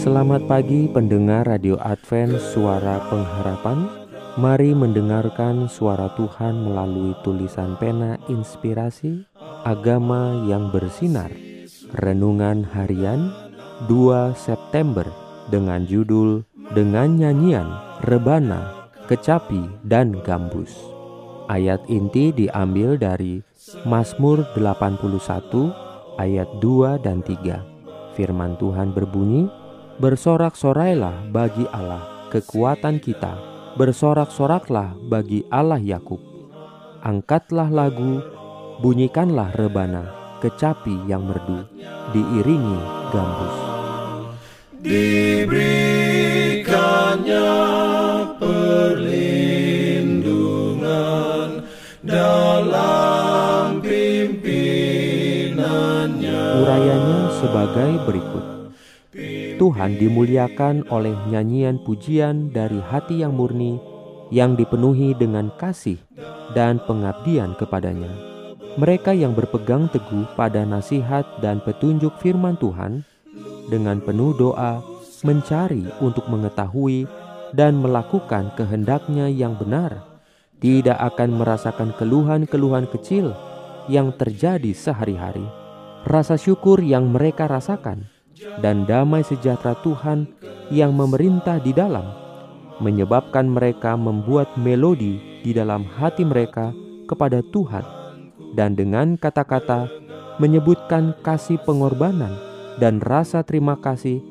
Selamat pagi pendengar Radio Advent Suara Pengharapan. Mari mendengarkan suara Tuhan melalui tulisan pena inspirasi Agama yang bersinar. Renungan Harian 2 September dengan judul Dengan Nyanyian, Rebana, Kecapi, dan Gambus. Ayat inti diambil dari Mazmur 81 ayat 2 dan 3 Firman Tuhan berbunyi, Bersorak-sorailah bagi Allah kekuatan kita, bersorak-soraklah bagi Allah Yakub. Angkatlah lagu, bunyikanlah rebana, kecapi yang merdu, diiringi gambus. Diberikannya perlindungan dalam pimpinannya. Urayanya sebagai berikut. Tuhan dimuliakan oleh nyanyian pujian dari hati yang murni yang dipenuhi dengan kasih dan pengabdian kepadanya. Mereka yang berpegang teguh pada nasihat dan petunjuk firman Tuhan dengan penuh doa mencari untuk mengetahui dan melakukan kehendaknya yang benar, tidak akan merasakan keluhan-keluhan kecil yang terjadi sehari-hari. Rasa syukur yang mereka rasakan dan damai sejahtera Tuhan yang memerintah di dalam, menyebabkan mereka membuat melodi di dalam hati mereka kepada Tuhan, dan dengan kata-kata menyebutkan kasih pengorbanan dan rasa terima kasih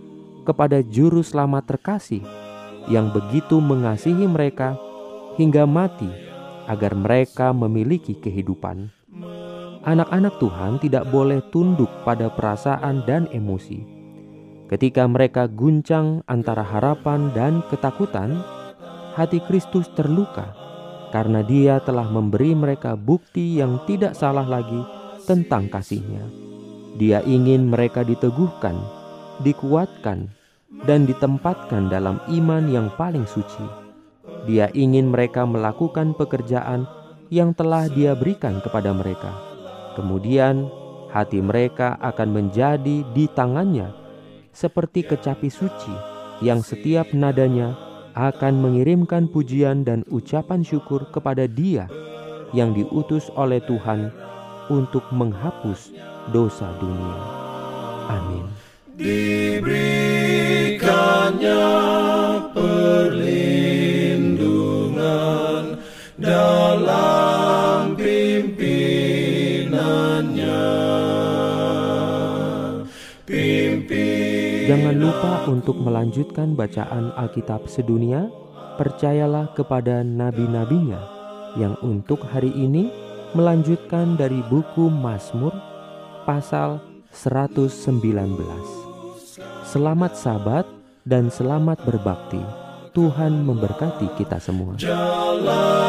kepada Juru Selamat terkasih yang begitu mengasihi mereka hingga mati agar mereka memiliki kehidupan. Anak-anak Tuhan tidak boleh tunduk pada perasaan dan emosi Ketika mereka guncang antara harapan dan ketakutan, hati Kristus terluka karena Dia telah memberi mereka bukti yang tidak salah lagi tentang kasihnya. Dia ingin mereka diteguhkan, dikuatkan, dan ditempatkan dalam iman yang paling suci. Dia ingin mereka melakukan pekerjaan yang telah Dia berikan kepada mereka. Kemudian, hati mereka akan menjadi di tangannya seperti kecapi suci yang setiap nadanya akan mengirimkan pujian dan ucapan syukur kepada Dia yang diutus oleh Tuhan untuk menghapus dosa dunia. Amin. Diberikannya Lupa untuk melanjutkan bacaan Alkitab sedunia. Percayalah kepada nabi-nabinya yang untuk hari ini melanjutkan dari buku Mazmur pasal 119. Selamat sabat dan selamat berbakti. Tuhan memberkati kita semua. Jalan.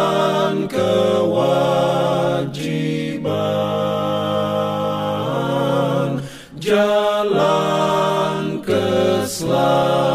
love.